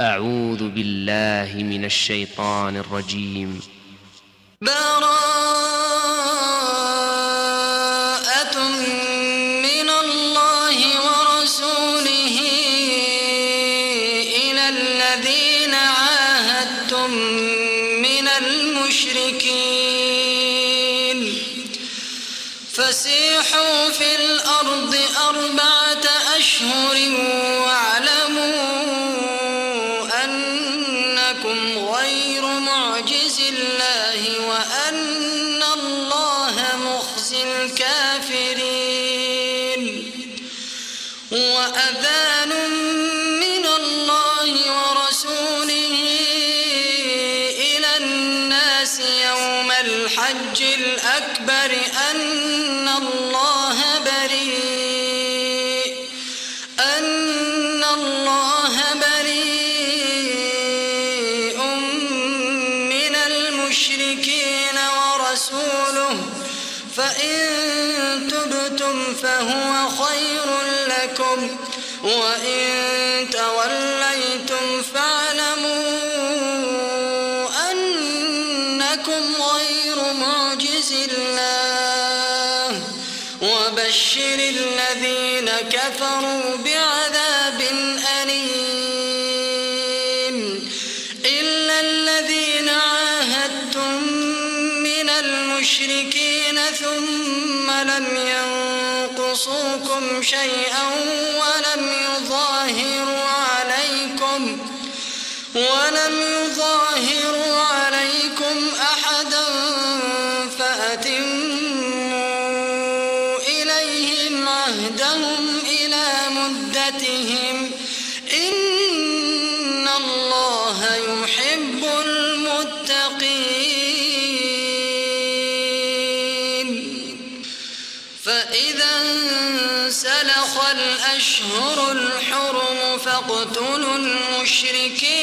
أعوذ بالله من الشيطان الرجيم. براء منهم أحدا فأتموا إليهم عهدهم إلى مدتهم. إن الله يحب المتقين. فإذا انسلخ الأشهر الحرم فاقتلوا المشركين.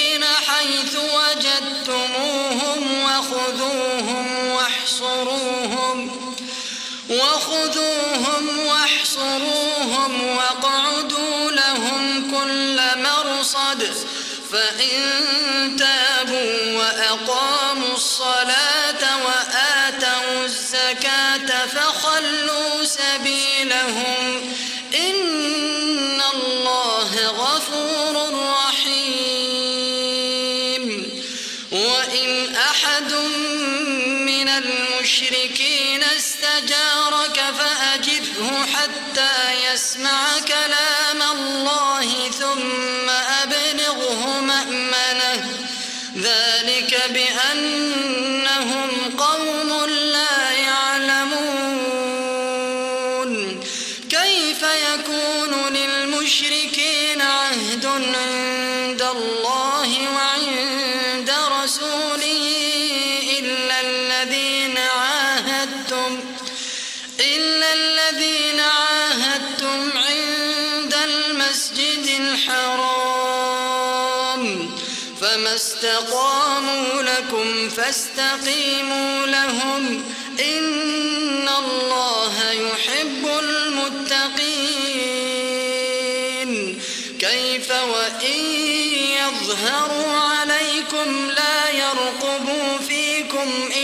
فإن استقاموا لكم فاستقيموا لهم إن الله يحب المتقين كيف وإن يظهروا عليكم لا يرقبوا فيكم إلا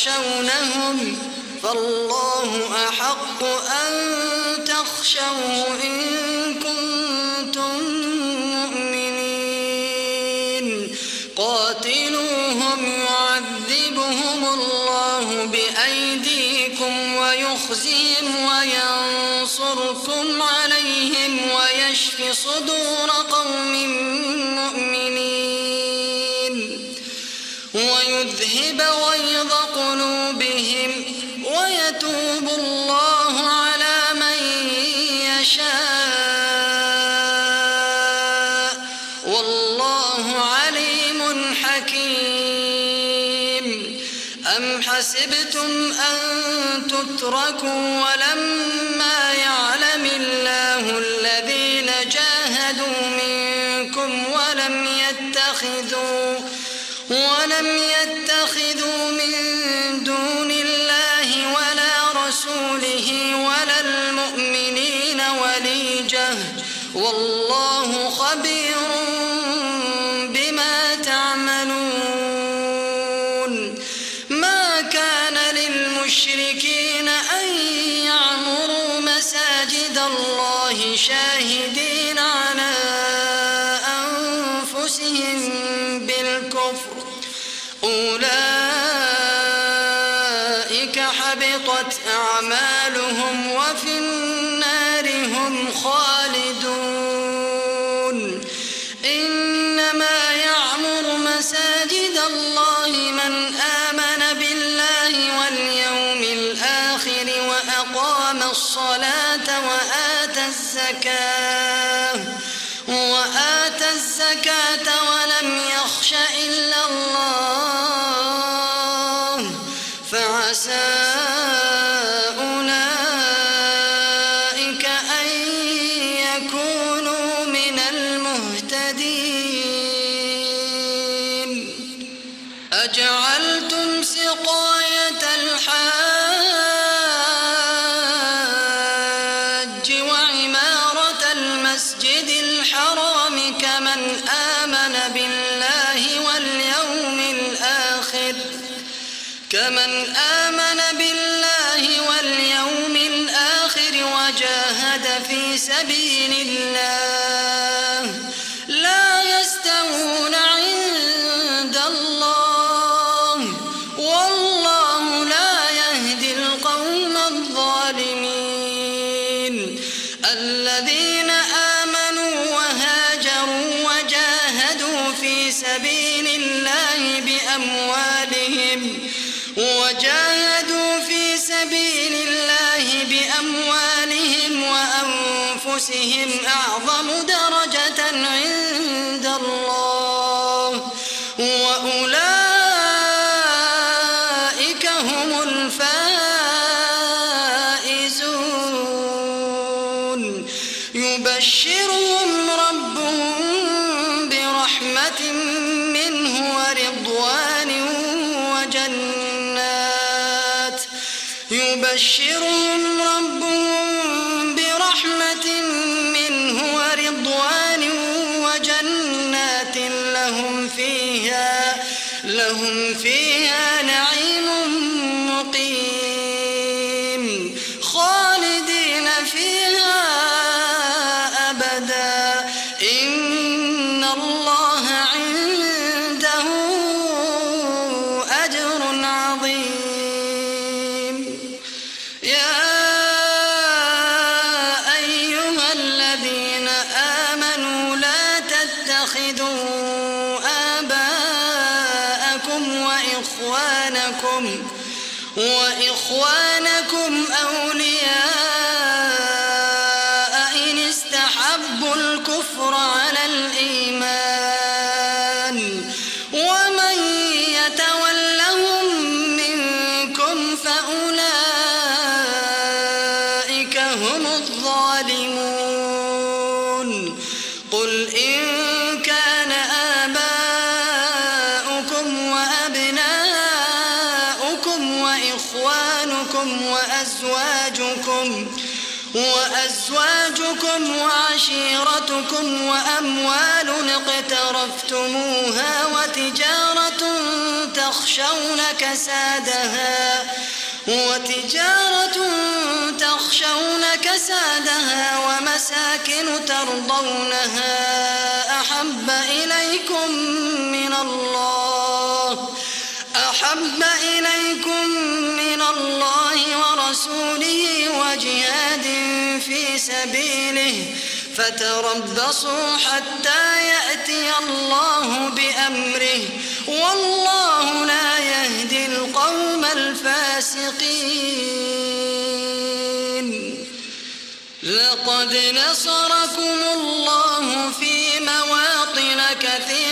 تخشونهم فالله أحق أن تخشوه إن كنتم مؤمنين. قاتلوهم يعذبهم الله بأيديكم ويخزيهم وينصركم عليهم ويشف صدور قوم أشركوا ولما يعلم الله الذين جاهدوا منكم ولم يتخذوا ولم يتخذوا من دون الله ولا رسوله ولا المؤمنين وليجة. والله خبير شاهدين على أنفسهم أعظم درجة عند الله. وأولئك هم الفائزون. يبشرهم ربهم برحمة منه ورضوان وجنات. يبشرهم وأزواجكم وعشيرتكم وأموال اقترفتموها وتجارة تخشون كسادها وتجارة تخشون كسادها ومساكن ترضونها أحب إليكم من الله أحب إليكم من الله ورسوله وجهاد في سبيله فتربصوا حتى يأتي الله بأمره والله لا يهدي القوم الفاسقين. لقد نصركم الله في مواطن كثيرة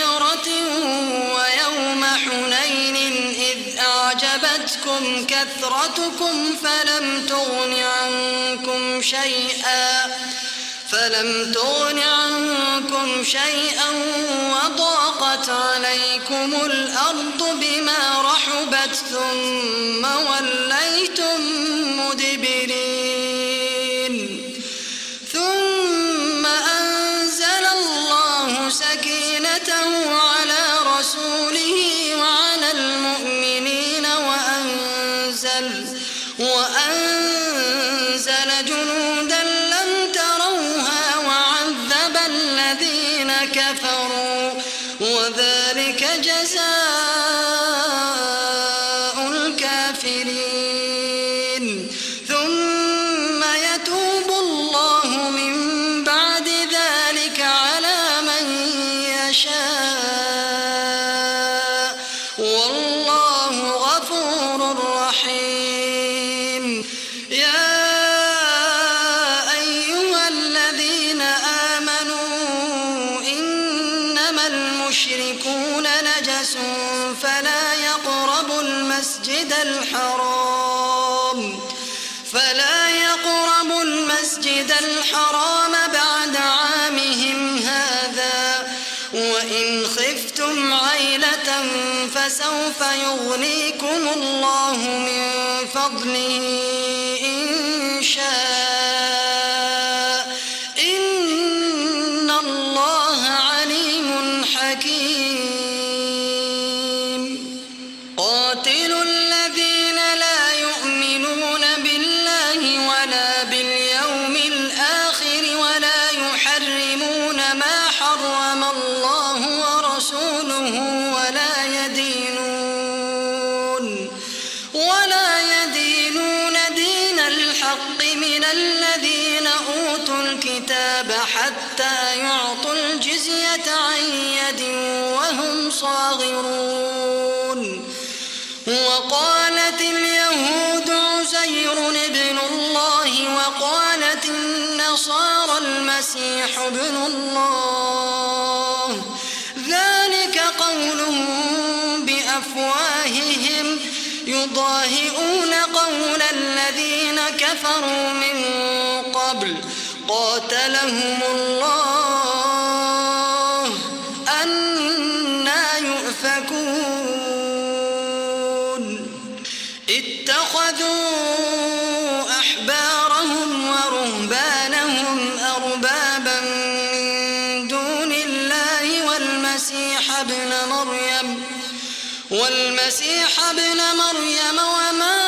أعجبتكم كثرتكم فلم تغن عنكم شيئا فلم تغن عنكم شيئا وضاقت عليكم الأرض بما رحبت ثم وليتم مدبرين. ثم أنزل الله سكينته على رسوله فلا يقربوا المسجد الحرام. فلا يقربوا المسجد الحرام بعد عامهم هذا. وإن خفتم عيلة فسوف يغنيكم الله من فضله إن شاء. المسيح ابن الله. ذلك قولهم بأفواههم. يضاهئون قول الذين كفروا من قبل. قاتلهم الله. ورهبانهم أربابا من دون الله والمسيح ابن مريم والمسيح ابن مريم وما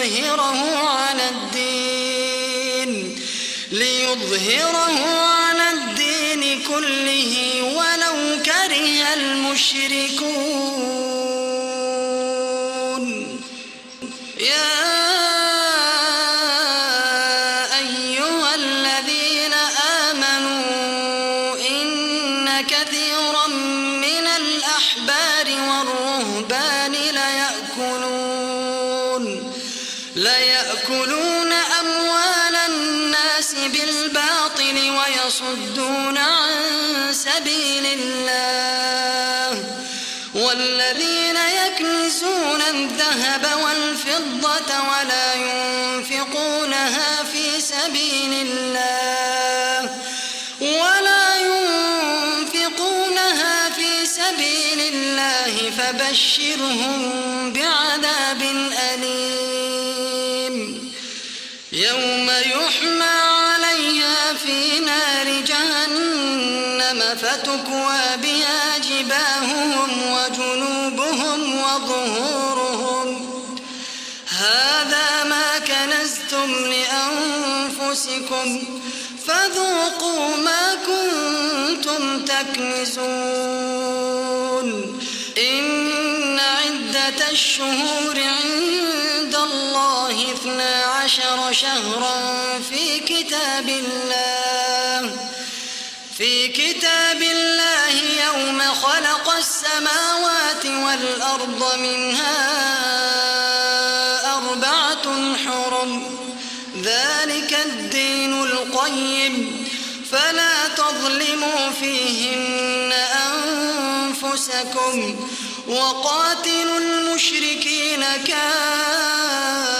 ليظهره على الدين ليظهره على الدين كله ولو كره المشركون. سبيل الله ولا ينفقونها في سبيل الله فبشرهم بعذاب أليم. يوم يحمى عليها في نار جهنم فتكوى بها جباههم وجنوبهم وظهورهم. هذا ما كنزتم لأنفسكم فذوقوا ما كنتم تكنزون. إن عدة الشهور عند الله اثنا عشر شهرا في كتاب الله. في كتاب الله يوم خلق السماوات والأرض منها فلا تظلموا فيهن أنفسكم وقاتلوا المشركين كافة.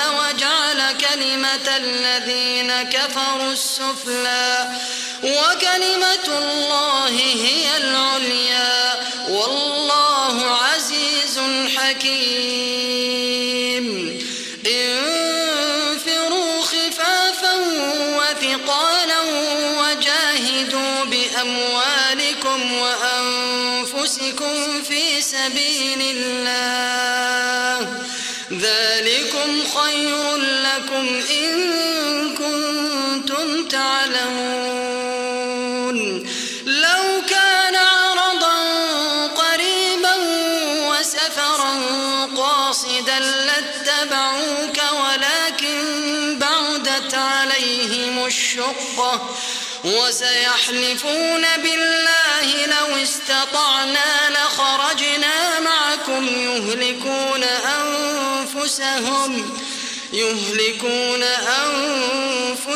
كفروا السفلى وكلمة الله هي العليا والله عزيز حكيم. انفروا خفافا وثقالا وجاهدوا بأموالكم وأنفسكم في سبيل الله. الشقة وسيحلفون بالله لو استطعنا لخرجنا معكم يهلكون أنفسهم يهلكون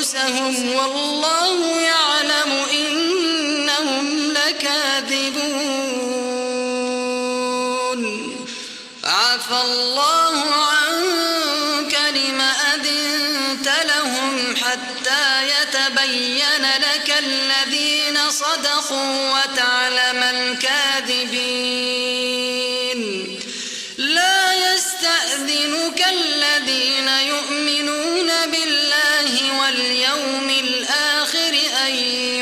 أنفسهم والله يعلم إنهم لكاذبون عفى الله لك الذين صدقوا وتعلم الكاذبين. لا يستأذنك الذين يؤمنون بالله واليوم الآخر أن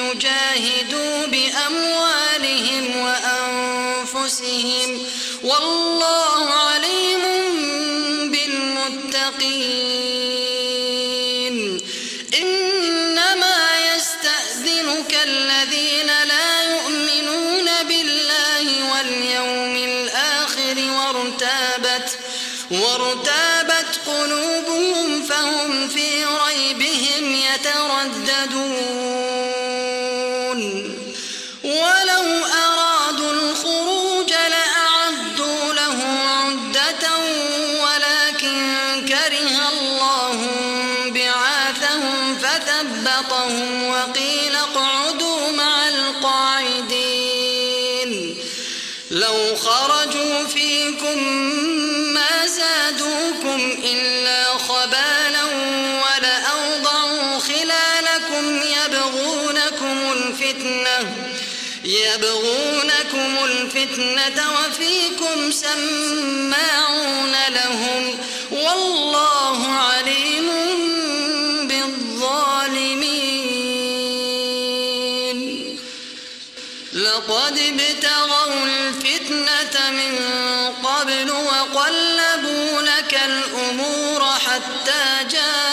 يجاهدوا بأموالهم وأنفسهم. والله عليم بالمتقين. وفيكم سماعون لهم والله عليم بالظالمين. لقد ابتغوا الفتنة من قبل وقلبوا لك الأمور حتى جاء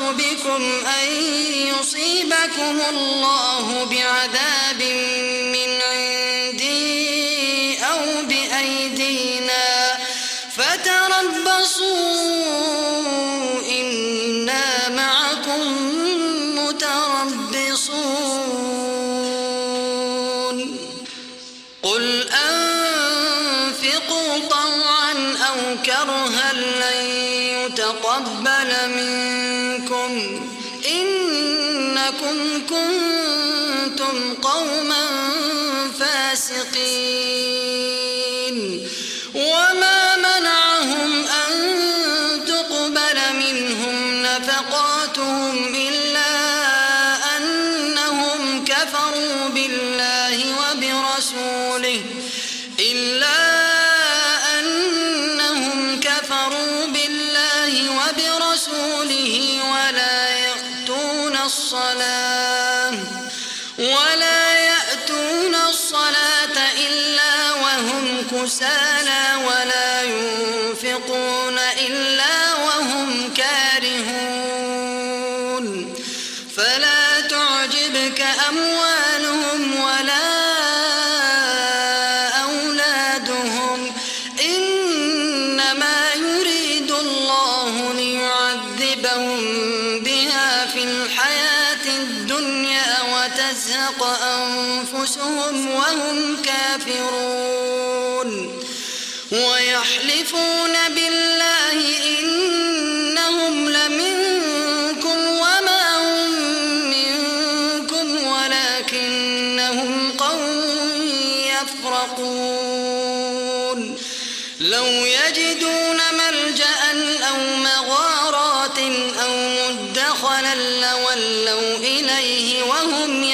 بكم أن يصيبكم الله بعذاب قوما فاسقين.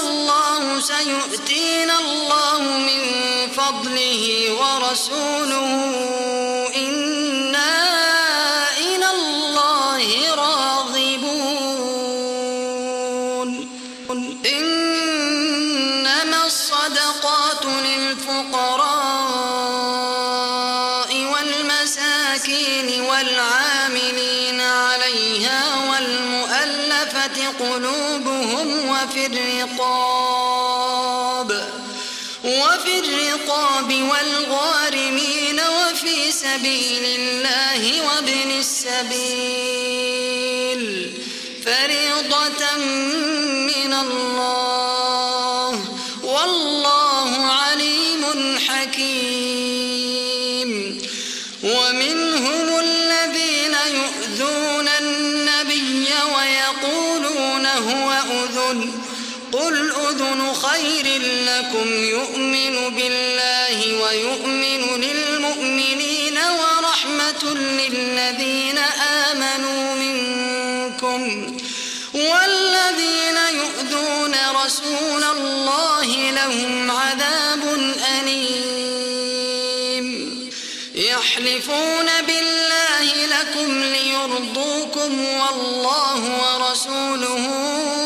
الله سيؤتينا الله من فضله ورسوله إنا والغارمين وفي سبيل الله وابن السبيل. فريضة من الله. والله عليم حكيم. ومنهم الذين يؤذون النبي ويقولون هو أذن. قل أذن خير لكم يؤمن بالله ويؤمن للمؤمنين ورحمة للذين آمنوا منكم والذين يؤذون رسول الله لهم عذاب أليم. يحلفون بالله لكم ليرضوكم والله ورسوله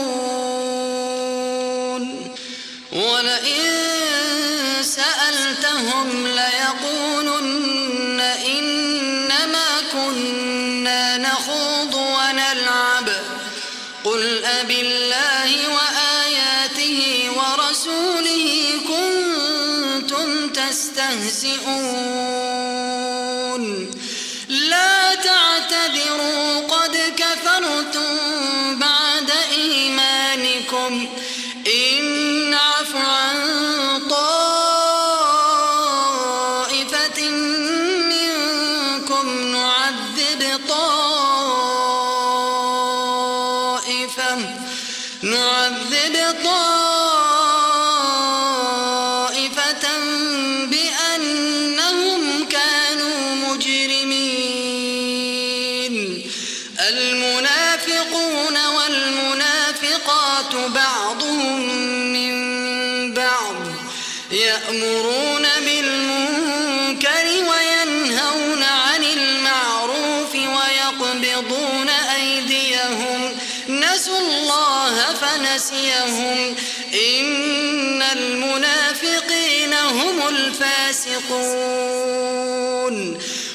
كنتم فنسيهم إن المنافقين هم الفاسقون.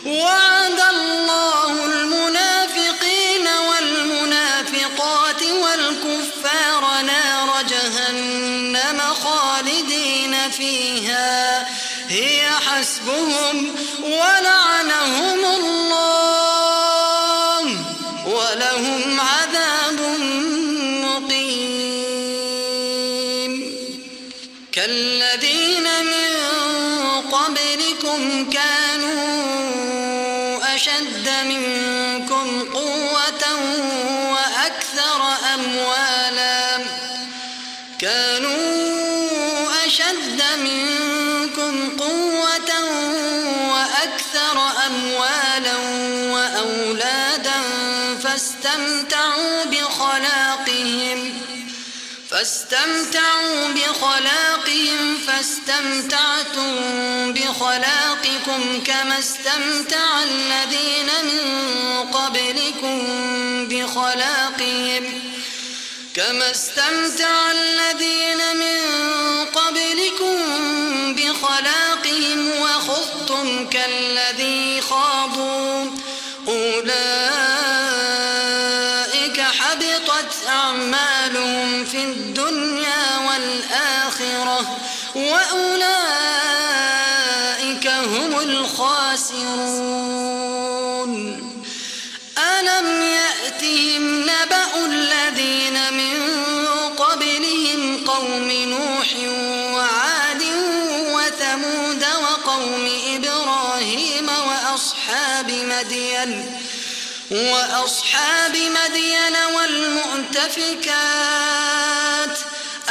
وعد الله المنافقين والمنافقات والكفار نار جهنم خالدين فيها. هي حسبهم ولعنهم الله. فاستمتعوا بخلاقهم فاستمتعتم بخلاقكم كما استمتع الذين من قبلكم بخلاقهم. كما استمتع الذين من قبلكم بخلاقهم وخضتم كالذي خاضوا. أولئك في الدنيا والآخرة وأولئك هم الخاسرون. ألم يأتهم نبأ الذين من قبلهم قوم نوح وعاد وثمود وقوم إبراهيم وأصحاب مدين وأصحاب مدين والمؤتفكات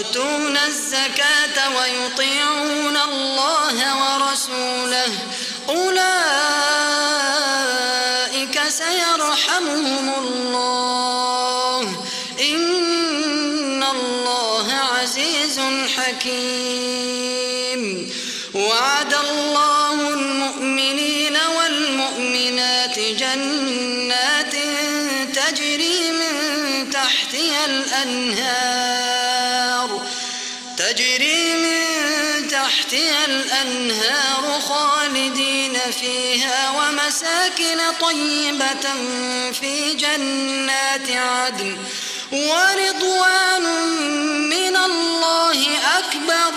ويؤتون الزكاة ويطيعون الله ورسوله. أولئك سيرحمهم الله. إن الله عزيز حكيم. وعد الله المؤمنين والمؤمنات جنات تجري من تحتها الأنهار. تحتها الأنهار خالدين فيها ومساكن طيبة في جنات عدن ورضوان من الله أكبر.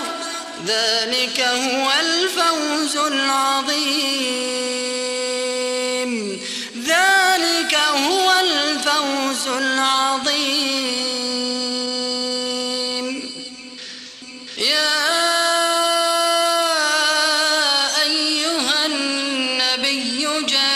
ذلك هو الفوز العظيم. ذلك هو الفوز العظيم. النبي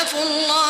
يعفو الله.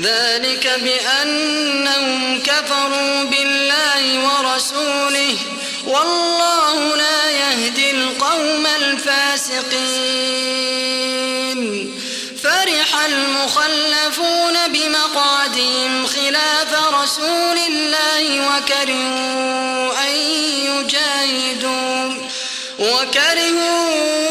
ذلك بأنهم كفروا بالله ورسوله والله لا يهدي القوم الفاسقين. فرح المخلفون بمقعدهم خلاف رسول الله وكرهوا أن يجاهدوا وكرهوا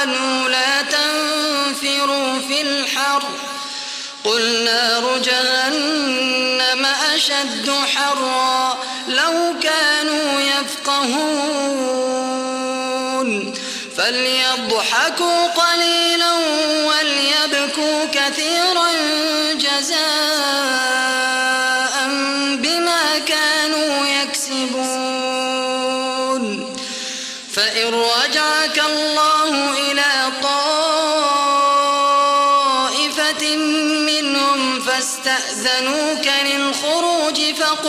وقالوا لا تنفروا في الحر. قل نار جهنم أشد حرا. لو كانوا يفقهون. فليضحكوا قليلا وليبكوا كثيرا جزاء.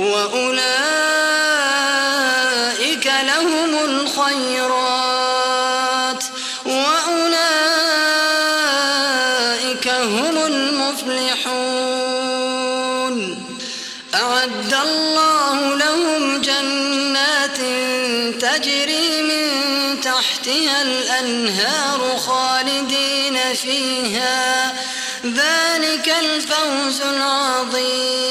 وأولئك لهم الخيرات وأولئك هم المفلحون. أعد الله لهم جنات تجري من تحتها الأنهار خالدين فيها. ذلك الفوز العظيم.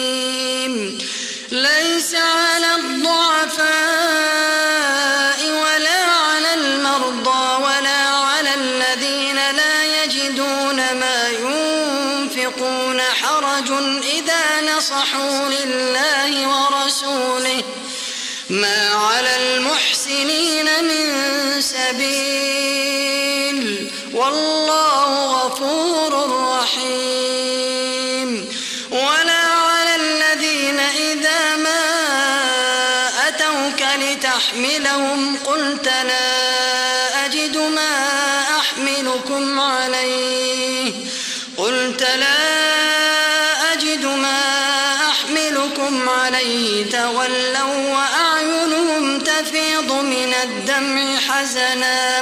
والله غفور رحيم. ولا على الذين إذا ما أتوك لتحملهم قلت لا أجد ما أحملكم عليه. قلت لا أجد ما أحملكم عليه. تولوا وأعينهم تفيض من الدمع حزنا.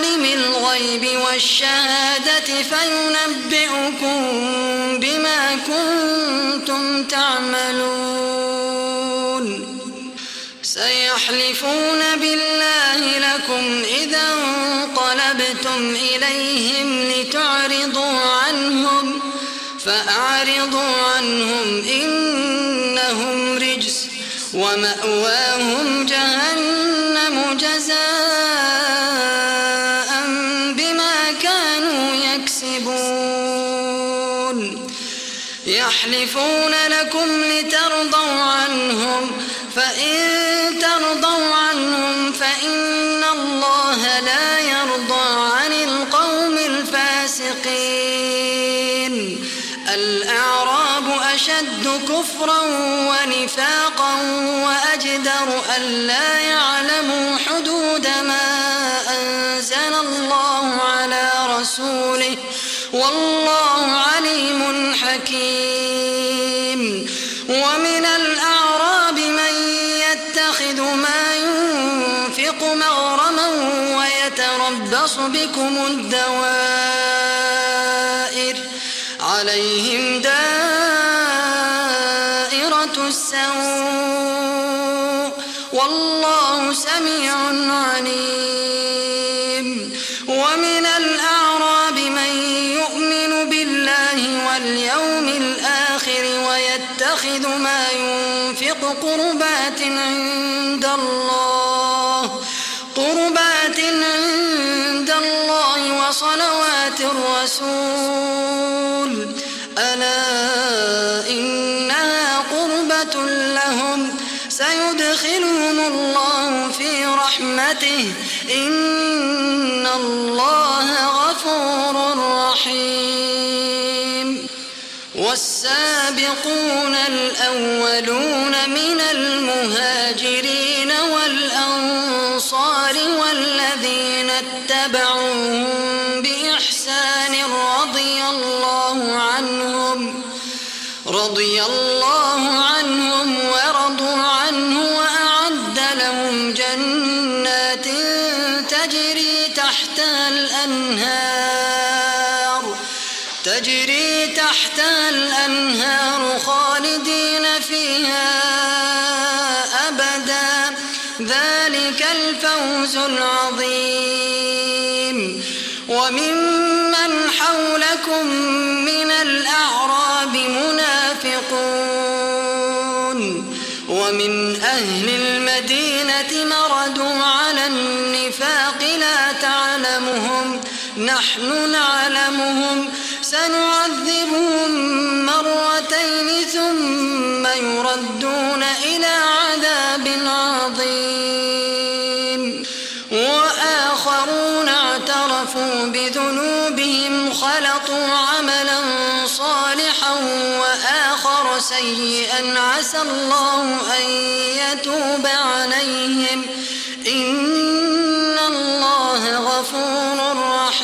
عالم الغيب والشهادة فينبئكم بما كنتم تعملون. سيحلفون بالله لكم إذا انقلبتم إليهم لتعرضوا عنهم فأعرضوا عنهم إنهم رجس ومأواهم جهنم جزاء كفرا ونفاقا وأجدر ألا يعلموا حدود ما أنزل الله على رسوله. والله عليم حكيم. ومن الأعراب من يتخذ ما ينفق مغرما ويتربص بكم الدوائر ويتخذ ما ينفق قربات عند الله. قربات عند الله وصلوات الرسول. ألا إنها قربة لهم. سيدخلهم الله في رحمته. إن الله غفور رحيم. والسابقون الأولون من المهاجرين نحن نعلمهم. سنعذبهم مرتين ثم يردون إلى عذاب عظيم. وآخرون اعترفوا بذنوبهم خلطوا عملا صالحا وآخر سيئا عسى الله أن يتوب عليهم. إن الله غفور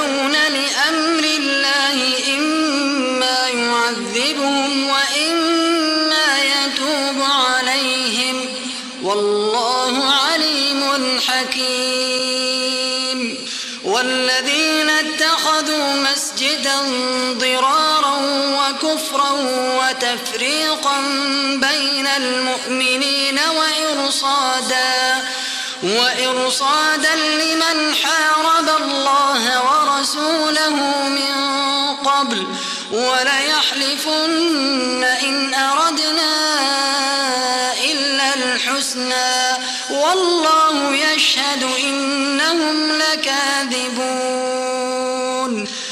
مرجون لأمر الله إما يعذبهم وإما يتوب عليهم. والله عليم حكيم. والذين اتخذوا مسجدا ضرارا وكفرا وتفريقا بين المؤمنين وإرصادا وإرصادا لمن حارب الله ورسوله من قبل وليحلفن إن أردنا إلا الحسنى والله يشهد إنهم لكاذبون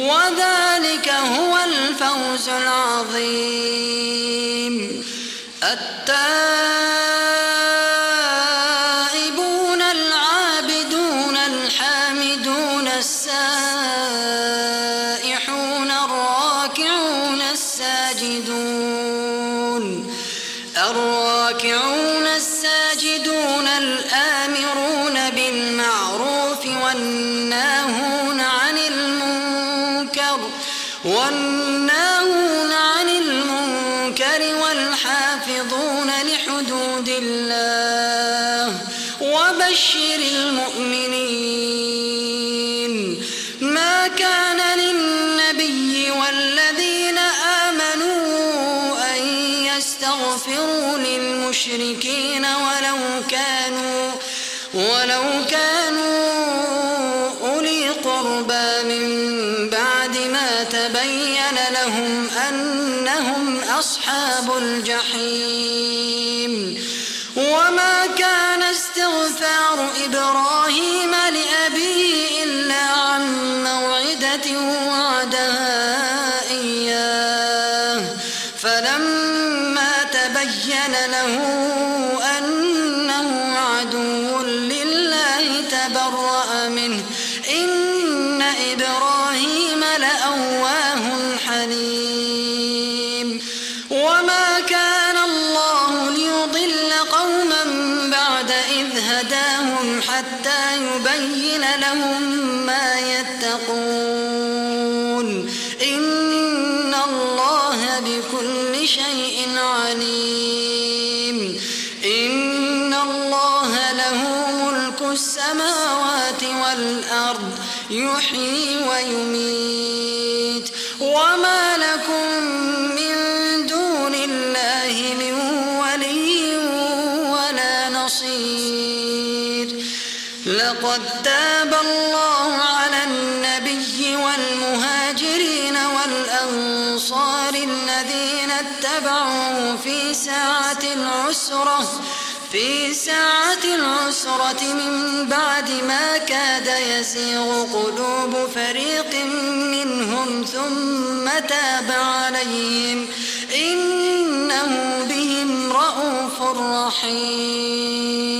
وذلك هو الفوز العظيم. التائبون العابدون الحامدون السائحون الراكعون الساجدون. الراكعون الساجدون الآمرون للمشركين حتى يبين لهم ما يتقون. إن الله بكل شيء عليم. إن الله له ملك السماوات والأرض يحيي ويميت. وما لكم من دون الله من ولي ولا نصير. لقد تاب الله على النبي والمهاجرين والأنصار الذين اتبعوه في ساعة العسرة في ساعة العسرة من بعد ما كاد يزيغ قلوب فريق منهم ثم تاب عليهم. إنه بهم رءوف رحيم.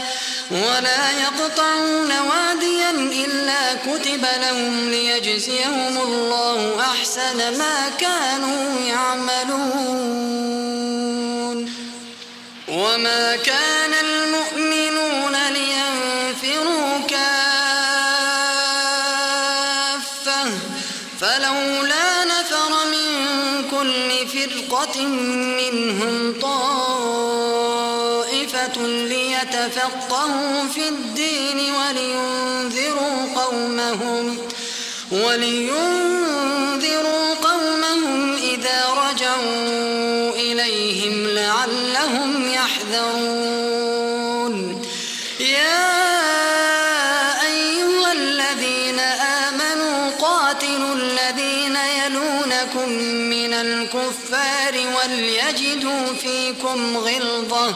ولا يقطعون واديا إلا كتب لهم ليجزيهم الله أحسن ما كانوا يعملون. وما كان المؤمنون ليتفقهوا في الدين ولينذروا قومهم ولينذروا قومهم إذا رجعوا إليهم لعلهم يحذرون. يا أيها الذين آمنوا قاتلوا الذين يلونكم من الكفار وليجدوا فيكم غلظة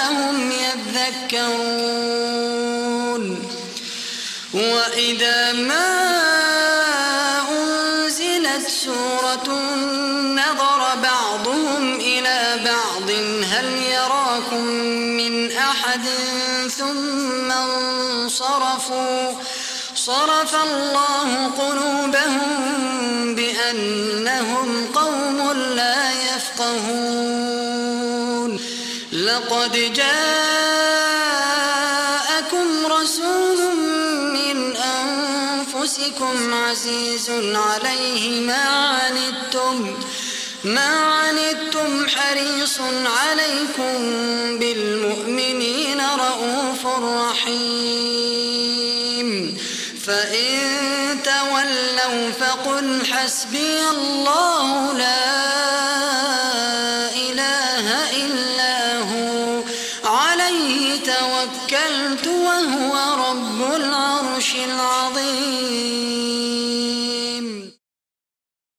انصرفوا صرف الله قلوبهم بأنهم قوم لا يفقهون. لقد جاءكم رسول من أنفسكم عزيز عليه ما عنتم ما عنتم حريص عليكم بالمؤمنين رؤوف رحيم. فقل حسبي الله لا